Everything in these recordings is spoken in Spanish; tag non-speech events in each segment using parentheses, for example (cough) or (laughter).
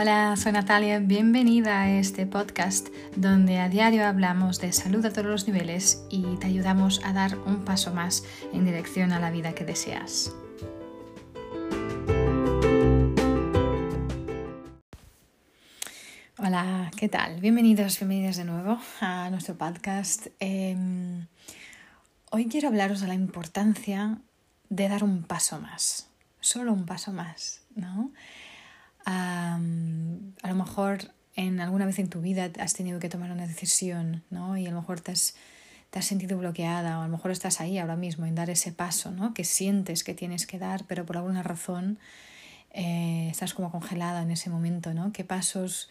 Hola, soy Natalia, bienvenida a este podcast donde a diario hablamos de salud a todos los niveles y te ayudamos a dar un paso más en dirección a la vida que deseas. Hola, ¿qué tal? Bienvenidos, bienvenidas de nuevo a nuestro podcast. Em, hoy quiero hablaros de la importancia de dar un paso más, solo un paso más, ¿no? A lo mejor en alguna vez en tu vida has tenido que tomar una decisión, ¿no? Y a lo mejor te has, te has sentido bloqueada o a lo mejor estás ahí ahora mismo en dar ese paso, ¿no? Que sientes que tienes que dar, pero por alguna razón eh, estás como congelada en ese momento, ¿no? ¿Qué pasos?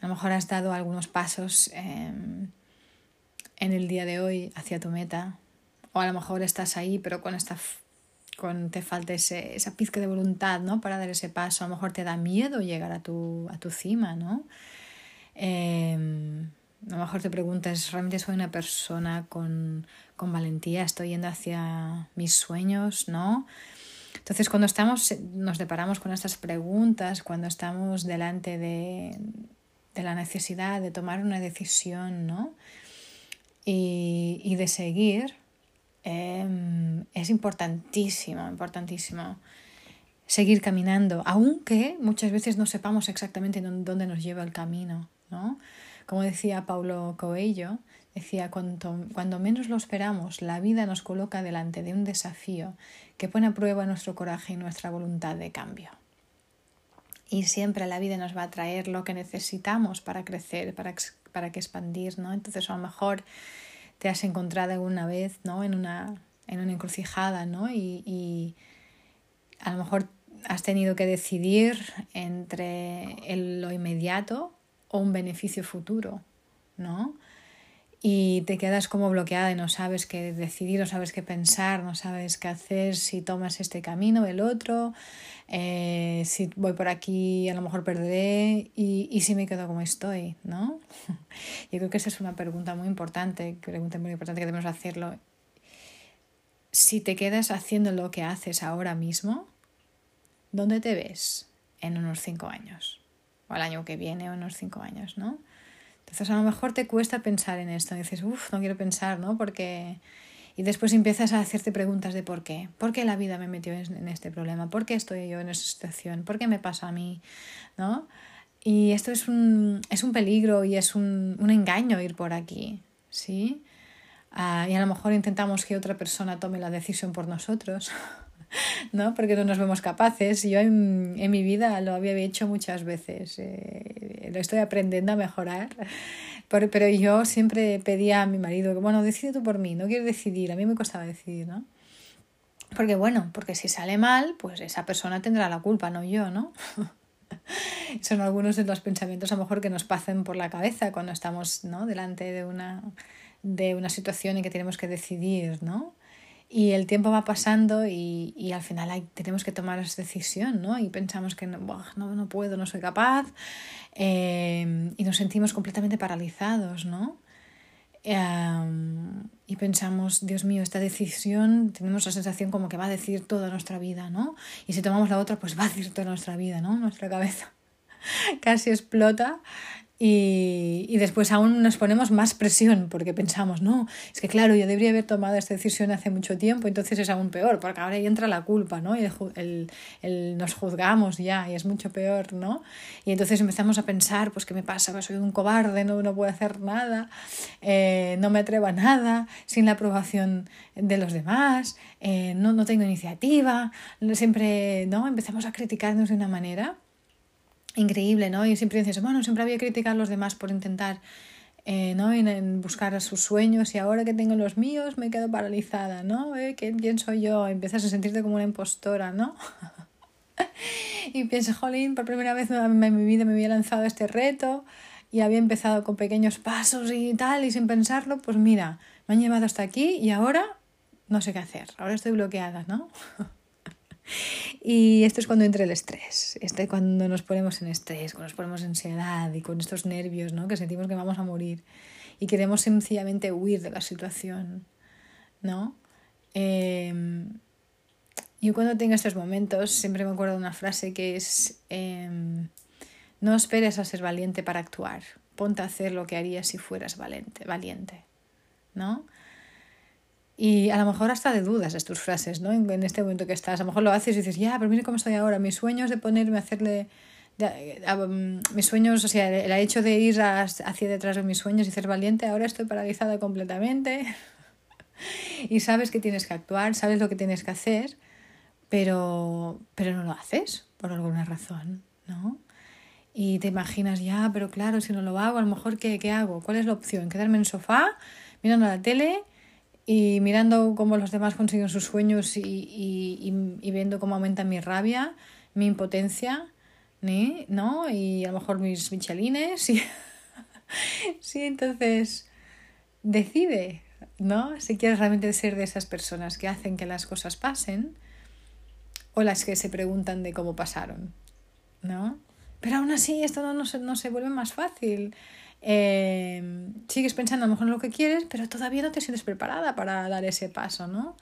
A lo mejor has dado algunos pasos em, en el día de hoy hacia tu meta o a lo mejor estás ahí pero con esta con te falta ese, esa pizca de voluntad, ¿no? Para dar ese paso. A lo mejor te da miedo llegar a tu, a tu cima, ¿no? Em, a lo mejor te preguntas, ¿realmente soy una persona con, con valentía? ¿Estoy yendo hacia mis sueños? ¿No? Entonces, cuando estamos, nos deparamos con estas preguntas, cuando estamos delante de, de la necesidad de tomar una decisión, ¿no? Y, y de seguir, Em, es importantísimo, importantísimo seguir caminando, aunque muchas veces no sepamos exactamente dónde nos lleva el camino, ¿no? Como decía Paulo Coelho, decía, cuando, cuando menos lo esperamos, la vida nos coloca delante de un desafío que pone a prueba nuestro coraje y nuestra voluntad de cambio. Y siempre la vida nos va a traer lo que necesitamos para crecer, para, para que expandir, ¿no? Entonces a lo mejor te has encontrado alguna vez ¿no? en, una, en una encrucijada ¿no? y, y a lo mejor has tenido que decidir entre el, lo inmediato o un beneficio futuro, ¿no? Y te quedas como bloqueada y no sabes qué decidir, no sabes qué pensar, no sabes qué hacer, si tomas este camino o el otro, eh, si voy por aquí a lo mejor perderé y, y si me quedo como estoy, ¿no? (laughs) Yo creo que esa es una pregunta muy importante, pregunta muy importante que debemos hacerlo. Si te quedas haciendo lo que haces ahora mismo, ¿dónde te ves en unos cinco años? O el año que viene o unos cinco años, ¿no? Entonces a lo mejor te cuesta pensar en esto. Y dices, uff, no quiero pensar, ¿no? Porque... Y después empiezas a hacerte preguntas de por qué. ¿Por qué la vida me metió en este problema? ¿Por qué estoy yo en esa situación? ¿Por qué me pasa a mí? ¿No? Y esto es un, es un peligro y es un, un engaño ir por aquí, ¿sí? Ah, y a lo mejor intentamos que otra persona tome la decisión por nosotros. (laughs) ¿no? Porque no nos vemos capaces. Yo en, en mi vida lo había hecho muchas veces, eh, lo estoy aprendiendo a mejorar, pero, pero yo siempre pedía a mi marido, bueno, decide tú por mí, no quiero decidir, a mí me costaba decidir, ¿no? Porque bueno, porque si sale mal, pues esa persona tendrá la culpa, no yo, ¿no? (laughs) Son algunos de los pensamientos a lo mejor que nos pasan por la cabeza cuando estamos ¿no? delante de una, de una situación en que tenemos que decidir, ¿no? Y el tiempo va pasando y, y al final hay, tenemos que tomar esa decisión, ¿no? Y pensamos que no, no, no puedo, no soy capaz eh, y nos sentimos completamente paralizados, ¿no? Eh, y pensamos, Dios mío, esta decisión, tenemos la sensación como que va a decir toda nuestra vida, ¿no? Y si tomamos la otra, pues va a decir toda nuestra vida, ¿no? Nuestra cabeza (laughs) casi explota y, y, después aún nos ponemos más presión porque pensamos, no, es que claro, yo debería haber tomado esta decisión hace mucho tiempo, entonces es aún peor, porque ahora ya entra la culpa, ¿no? Y el, el, nos juzgamos ya y es mucho peor, ¿no? Y entonces empezamos a pensar, pues, ¿qué me pasa? Pues soy un cobarde, no, no puedo hacer nada, eh, no me atrevo a nada sin la aprobación de los demás, eh, no, no tengo iniciativa, siempre, ¿no? Empezamos a criticarnos de una manera increíble, ¿no? Y siempre dices, bueno, siempre había criticado a los demás por intentar, eh, ¿no? En, en, buscar sus sueños y ahora que tengo los míos me quedo paralizada, ¿no? ¿Eh? ¿Quién soy yo? Empiezas a sentirte como una impostora, ¿no? (laughs) y piensas, jolín, por primera vez en mi vida me había lanzado este reto y había empezado con pequeños pasos y tal, y sin pensarlo, pues mira, me han llevado hasta aquí y ahora no sé qué hacer, ahora estoy bloqueada, ¿no? (laughs) (laughs) Y esto es cuando entra el estrés, esto es cuando nos ponemos en estrés, cuando nos ponemos en ansiedad y con estos nervios, ¿no? Que sentimos que vamos a morir y queremos sencillamente huir de la situación, ¿no? Eh, yo cuando tengo estos momentos siempre me acuerdo de una frase que es, eh, No esperes a ser valiente para actuar. Ponte a hacer lo que harías si fueras valiente, valiente, ¿no? Y a lo mejor hasta de dudas de tus frases, ¿no? En, este momento que estás, a lo mejor lo haces y dices, ya, pero mire cómo estoy ahora. Mis sueños de ponerme a hacerle Mm, mis sueños, o sea, el hecho de ir hacia detrás de mis sueños y ser valiente, ahora estoy paralizada completamente. (laughs) y sabes que tienes que actuar, sabes lo que tienes que hacer, pero, pero no lo haces por alguna razón, ¿no? Y te imaginas, ya, pero claro, si no lo hago, a lo mejor, ¿qué, qué hago? ¿Cuál es la opción? ¿Quedarme en el sofá mirando la tele y mirando cómo los demás consiguen sus sueños y, y, y viendo cómo aumenta mi rabia, mi impotencia? ¿no? Y a lo mejor mis michelines. (laughs) Y... sí, entonces decide, ¿no? Si quieres realmente ser de esas personas que hacen que las cosas pasen o las que se preguntan de cómo pasaron, ¿no? Pero aún así esto no, no, se, no se vuelve más fácil. Eh, sigues pensando a lo mejor en lo que quieres, pero todavía no te sientes preparada para dar ese paso, ¿no?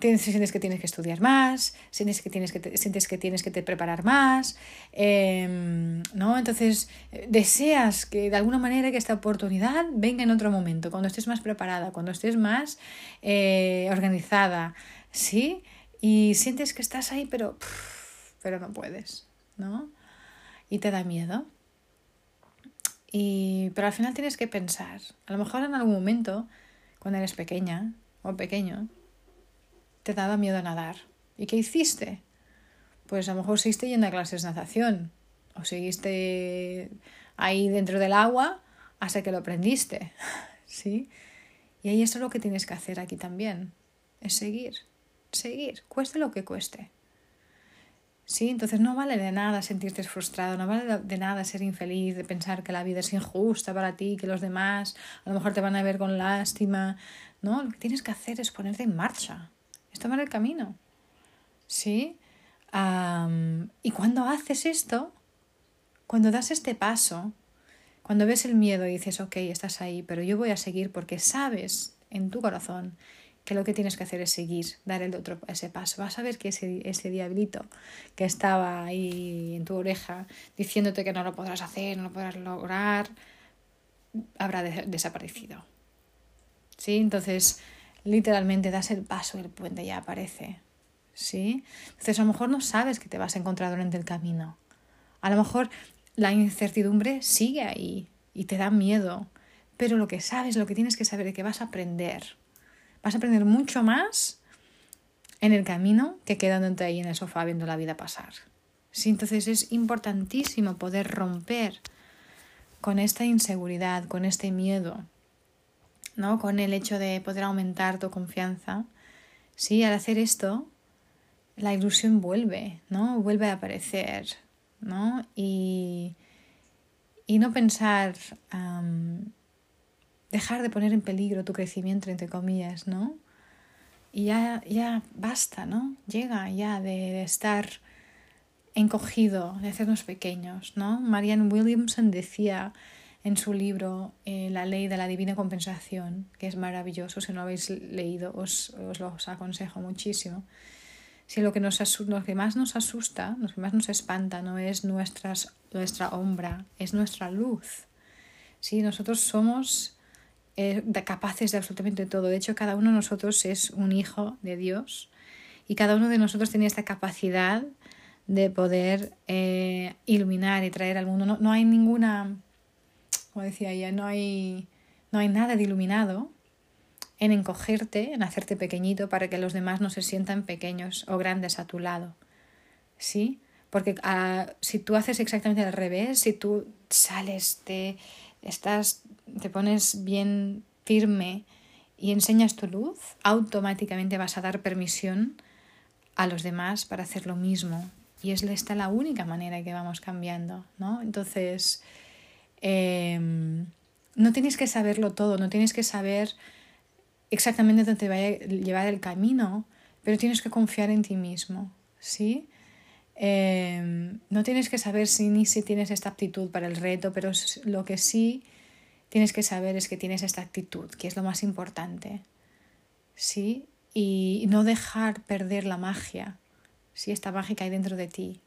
sientes que tienes que estudiar más, sientes que tienes que te, sientes que tienes que te preparar más, em, ¿no? Entonces deseas que de alguna manera que esta oportunidad venga en otro momento, cuando estés más preparada, cuando estés más eh, organizada, ¿sí? Y sientes que estás ahí, pero, pero no puedes, ¿no? Y te da miedo. Y, pero al final tienes que pensar, a lo mejor en algún momento, cuando eres pequeña o pequeño, te daba miedo nadar. ¿Y qué hiciste? Pues a lo mejor seguiste yendo a clases de natación o seguiste ahí dentro del agua hasta que lo aprendiste. (laughs) ¿Sí? Y ahí eso es lo que tienes que hacer aquí también. Es seguir, seguir, cueste lo que cueste. ¿Sí? Entonces no vale de nada sentirte frustrado, no vale de nada ser infeliz, de pensar que la vida es injusta para ti, que los demás a lo mejor te van a ver con lástima. No, lo que tienes que hacer es ponerte en marcha es tomar el camino. ¿Sí? y cuando haces esto, cuando das este paso, cuando ves el miedo y dices, ok, estás ahí, pero yo voy a seguir porque sabes en tu corazón que lo que tienes que hacer es seguir, dar el otro ese paso. Vas a ver que ese, ese diablito que estaba ahí en tu oreja diciéndote que no lo podrás hacer, no lo podrás lograr, habrá desaparecido. ¿Sí? Entonces, literalmente das el paso y el puente ya aparece. ¿Sí? Entonces a lo mejor no sabes que te vas a encontrar durante el camino. A lo mejor la incertidumbre sigue ahí y te da miedo. Pero lo que sabes, lo que tienes que saber es que vas a aprender. Vas a aprender mucho más en el camino que quedándote ahí en el sofá viendo la vida pasar. Sí, entonces es importantísimo poder romper con esta inseguridad, con este miedo, ¿no? Con el hecho de poder aumentar tu confianza. Sí, al hacer esto, la ilusión vuelve, ¿no? Vuelve a aparecer, ¿no? Y, y no pensar, dejar de poner en peligro tu crecimiento, entre comillas, ¿no? Y ya, ya basta, ¿no? Llega ya de, estar encogido, de hacernos pequeños, ¿no? Marianne Williamson decía en su libro eh, La ley de la divina compensación, que es maravilloso, si no habéis leído os, os lo aconsejo muchísimo. Si lo que, nos que más nos asusta, lo que más nos espanta no es nuestra sombra, es nuestra luz. ¿Sí? Nosotros somos eh, capaces de absolutamente todo. De hecho, cada uno de nosotros es un hijo de Dios y cada uno de nosotros tiene esta capacidad de poder eh, iluminar y traer al mundo. no hay ninguna como decía ella, no hay, no hay nada de iluminado en encogerte, en hacerte pequeñito para que los demás no se sientan pequeños o grandes a tu lado. ¿Sí? Porque ah, si tú haces exactamente al revés, si tú sales, te, estás, te pones bien firme y enseñas tu luz, automáticamente vas a dar permisión a los demás para hacer lo mismo. Y es esta la única manera que vamos cambiando, ¿no? Entonces, Em, no tienes que saberlo todo, no tienes que saber exactamente dónde te va a llevar el camino, pero tienes que confiar en ti mismo, ¿sí? Em, no tienes que saber si ni si tienes esta aptitud para el reto, pero lo que sí tienes que saber es que tienes esta actitud, que es lo más importante, ¿sí? Y no dejar perder la magia, ¿sí? Esta magia que hay dentro de ti.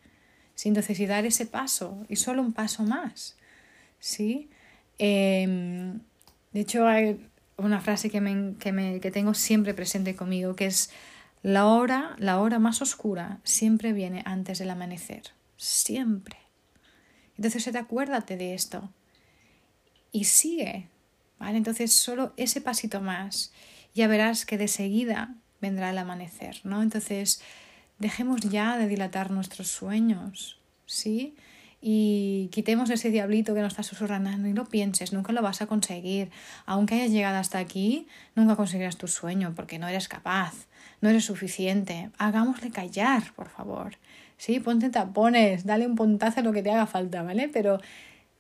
¿sí? Entonces, y dar ese paso, y solo un paso más, ¿sí? Em, de hecho, hay una frase que, me, que, me, que tengo siempre presente conmigo, que es la hora, la hora más oscura siempre viene antes del amanecer, siempre. Entonces, acuérdate de esto y sigue, ¿vale? Entonces, solo ese pasito más, ya verás que de seguida vendrá el amanecer, ¿no? Entonces, dejemos ya de dilatar nuestros sueños, ¿sí? Y quitemos ese diablito que nos está susurrando, no pienses, nunca lo vas a conseguir. Aunque hayas llegado hasta aquí, nunca conseguirás tu sueño porque no eres capaz, no eres suficiente. Hagámosle callar, por favor. Sí, ponte tapones, dale un puntazo a lo que te haga falta, ¿vale? Pero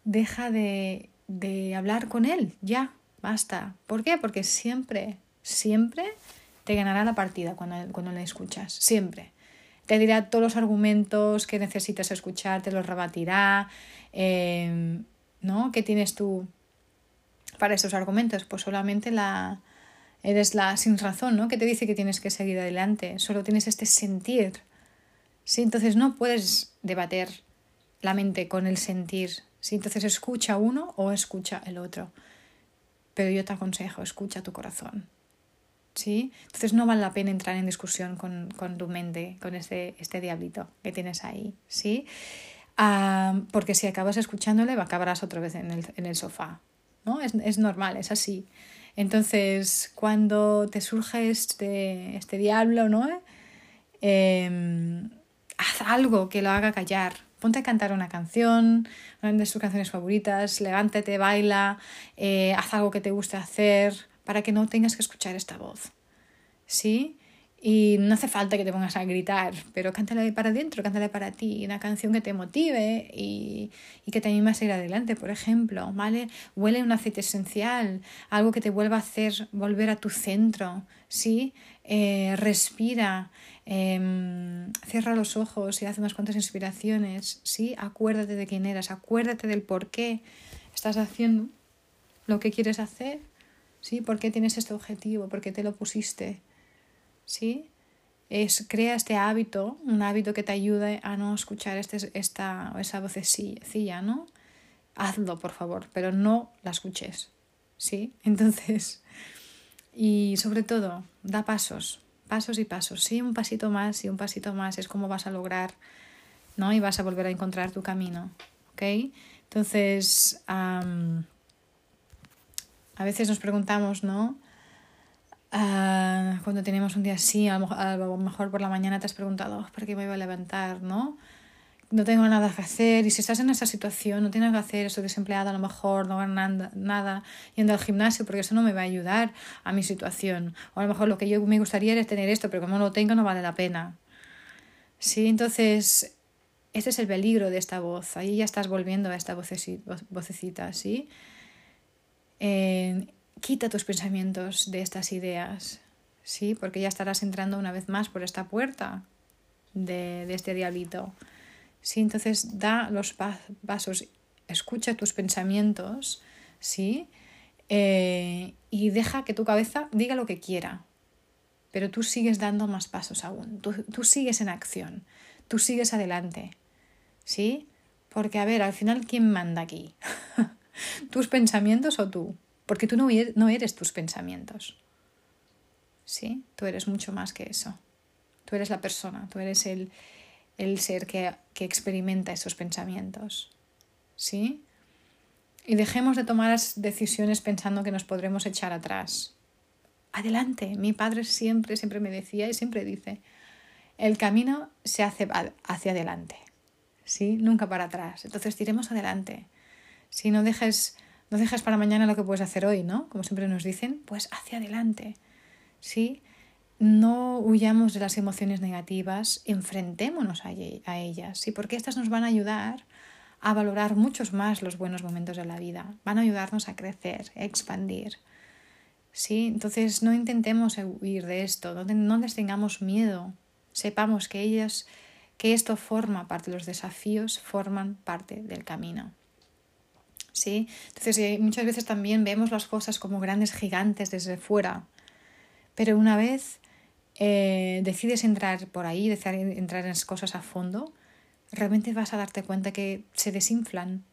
deja de, de hablar con él, ya, basta. ¿Por qué? Porque siempre, siempre te ganará la partida cuando, cuando le escuchas, siempre. Te dirá todos los argumentos que necesitas escuchar, te los rebatirá. Em, ¿No? ¿Qué tienes tú para esos argumentos? Pues solamente la. Eres la sin razón, ¿no? Que te dice que tienes que seguir adelante. Solo tienes este sentir. ¿Sí? Entonces no puedes debater la mente con el sentir. ¿Sí? Entonces escucha uno o escucha el otro. Pero yo te aconsejo, escucha tu corazón. ¿sí? Entonces no vale la pena entrar en discusión con, con tu mente, con este, este diablito que tienes ahí, ¿sí? Ah, porque si acabas escuchándole, acabarás otra vez en el, en el sofá, ¿no? Es, es, normal, es así. Entonces, cuando te surge este, este diablo, ¿no? Eh, haz algo que lo haga callar. Ponte a cantar una canción, una de tus canciones favoritas, levántate, baila, eh, haz algo que te guste hacer, para que no tengas que escuchar esta voz. ¿Sí? Y no hace falta que te pongas a gritar, pero cántale para adentro, cántale para ti, una canción que te motive y, y, que te anime a seguir adelante, por ejemplo, ¿vale? Huele un aceite esencial, algo que te vuelva a hacer volver a tu centro, ¿sí? Eh, respira, eh, cierra los ojos y haz unas cuantas inspiraciones, ¿sí? Acuérdate de quién eras, acuérdate del por qué estás haciendo lo que quieres hacer ¿sí? ¿Por qué tienes este objetivo? ¿Por qué te lo pusiste? ¿Sí? Es, crea este hábito, un hábito que te ayude a no escuchar este, esta, esa vocecilla, ¿no? Hazlo, por favor, pero no la escuches, ¿sí? (laughs) Entonces, y sobre todo, da pasos, pasos y pasos, sí, un pasito más y un pasito más es como vas a lograr, ¿no? Y vas a volver a encontrar tu camino, ¿ok? Entonces, a veces nos preguntamos, ¿no? Ah, cuando tenemos un día así, a lo, mejor, por la mañana te has preguntado, oh, ¿por qué me iba a levantar? ¿no? No tengo nada que hacer. Y si estás en esa situación, no tienes que hacer, estoy desempleada a lo mejor, no gano nada, yendo al gimnasio porque eso no me va a ayudar a mi situación. O a lo mejor lo que yo me gustaría es tener esto, pero como no lo tengo no vale la pena. Sí, entonces este es el peligro de esta voz. Ahí ya estás volviendo a esta vocecita, ¿sí? Quita tus pensamientos de estas ideas, ¿sí? Porque ya estarás entrando una vez más por esta puerta de, de este diablito. ¿sí? Entonces da los pasos, escucha tus pensamientos, ¿sí? Eh, y deja que tu cabeza diga lo que quiera, pero tú sigues dando más pasos aún, tú, tú sigues en acción, tú sigues adelante, ¿sí? Porque, a ver, al final, ¿quién manda aquí? (laughs) ¿Tus pensamientos o tú? Porque tú no eres, tus pensamientos. ¿Sí? Tú eres mucho más que eso. Tú eres la persona, tú eres el, el ser que, que experimenta esos pensamientos. ¿Sí? Y dejemos de tomar las decisiones pensando que nos podremos echar atrás. Adelante. Mi padre siempre, siempre me decía y siempre dice, el camino se hace hacia adelante. ¿Sí? Nunca para atrás. Entonces tiremos adelante. Si no dejes, no dejes para mañana lo que puedes hacer hoy, ¿no? Como siempre nos dicen, pues hacia adelante. ¿Sí? No huyamos de las emociones negativas, enfrentémonos a, ellas, ¿sí? Porque estas nos van a ayudar a valorar muchos más los buenos momentos de la vida, van a ayudarnos a crecer, a expandir. ¿Sí? Entonces no intentemos huir de esto, no, no les tengamos miedo, sepamos que ellas, que esto forma parte de los desafíos, forman parte del camino. ¿Sí? Entonces, eh, muchas veces también vemos las cosas como grandes gigantes desde fuera, pero una vez eh, decides entrar por ahí, entrar en las cosas a fondo, realmente vas a darte cuenta que se desinflan,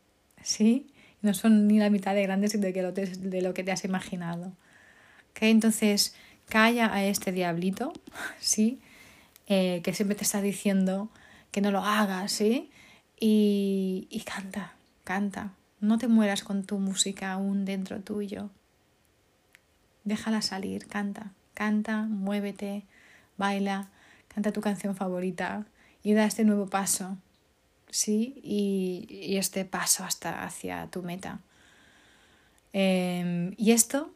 ¿sí? No son ni la mitad de grandes de, lo te, de lo que te has imaginado. ¿Okay? Entonces, calla a este diablito, (laughs) ¿sí? Eh, que siempre te está diciendo que no lo hagas, ¿sí? Y, y canta, canta. No te mueras con tu música aún dentro tuyo. Déjala salir, canta, canta, muévete, baila, canta tu canción favorita y da este nuevo paso, ¿sí? Y, este paso hasta hacia tu meta. Em, y esto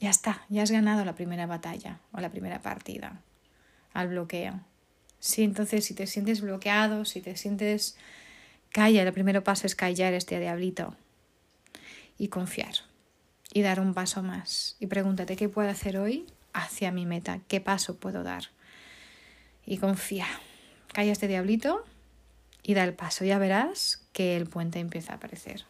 ya está, ya has ganado la primera batalla o la primera partida al bloqueo. Sí, entonces si te sientes bloqueado, si te sientes... Calla, el primer paso es callar este diablito y confiar y dar un paso más y pregúntate qué puedo hacer hoy hacia mi meta, qué paso puedo dar y confía. Calla este diablito y da el paso. Ya verás que el puente empieza a aparecer.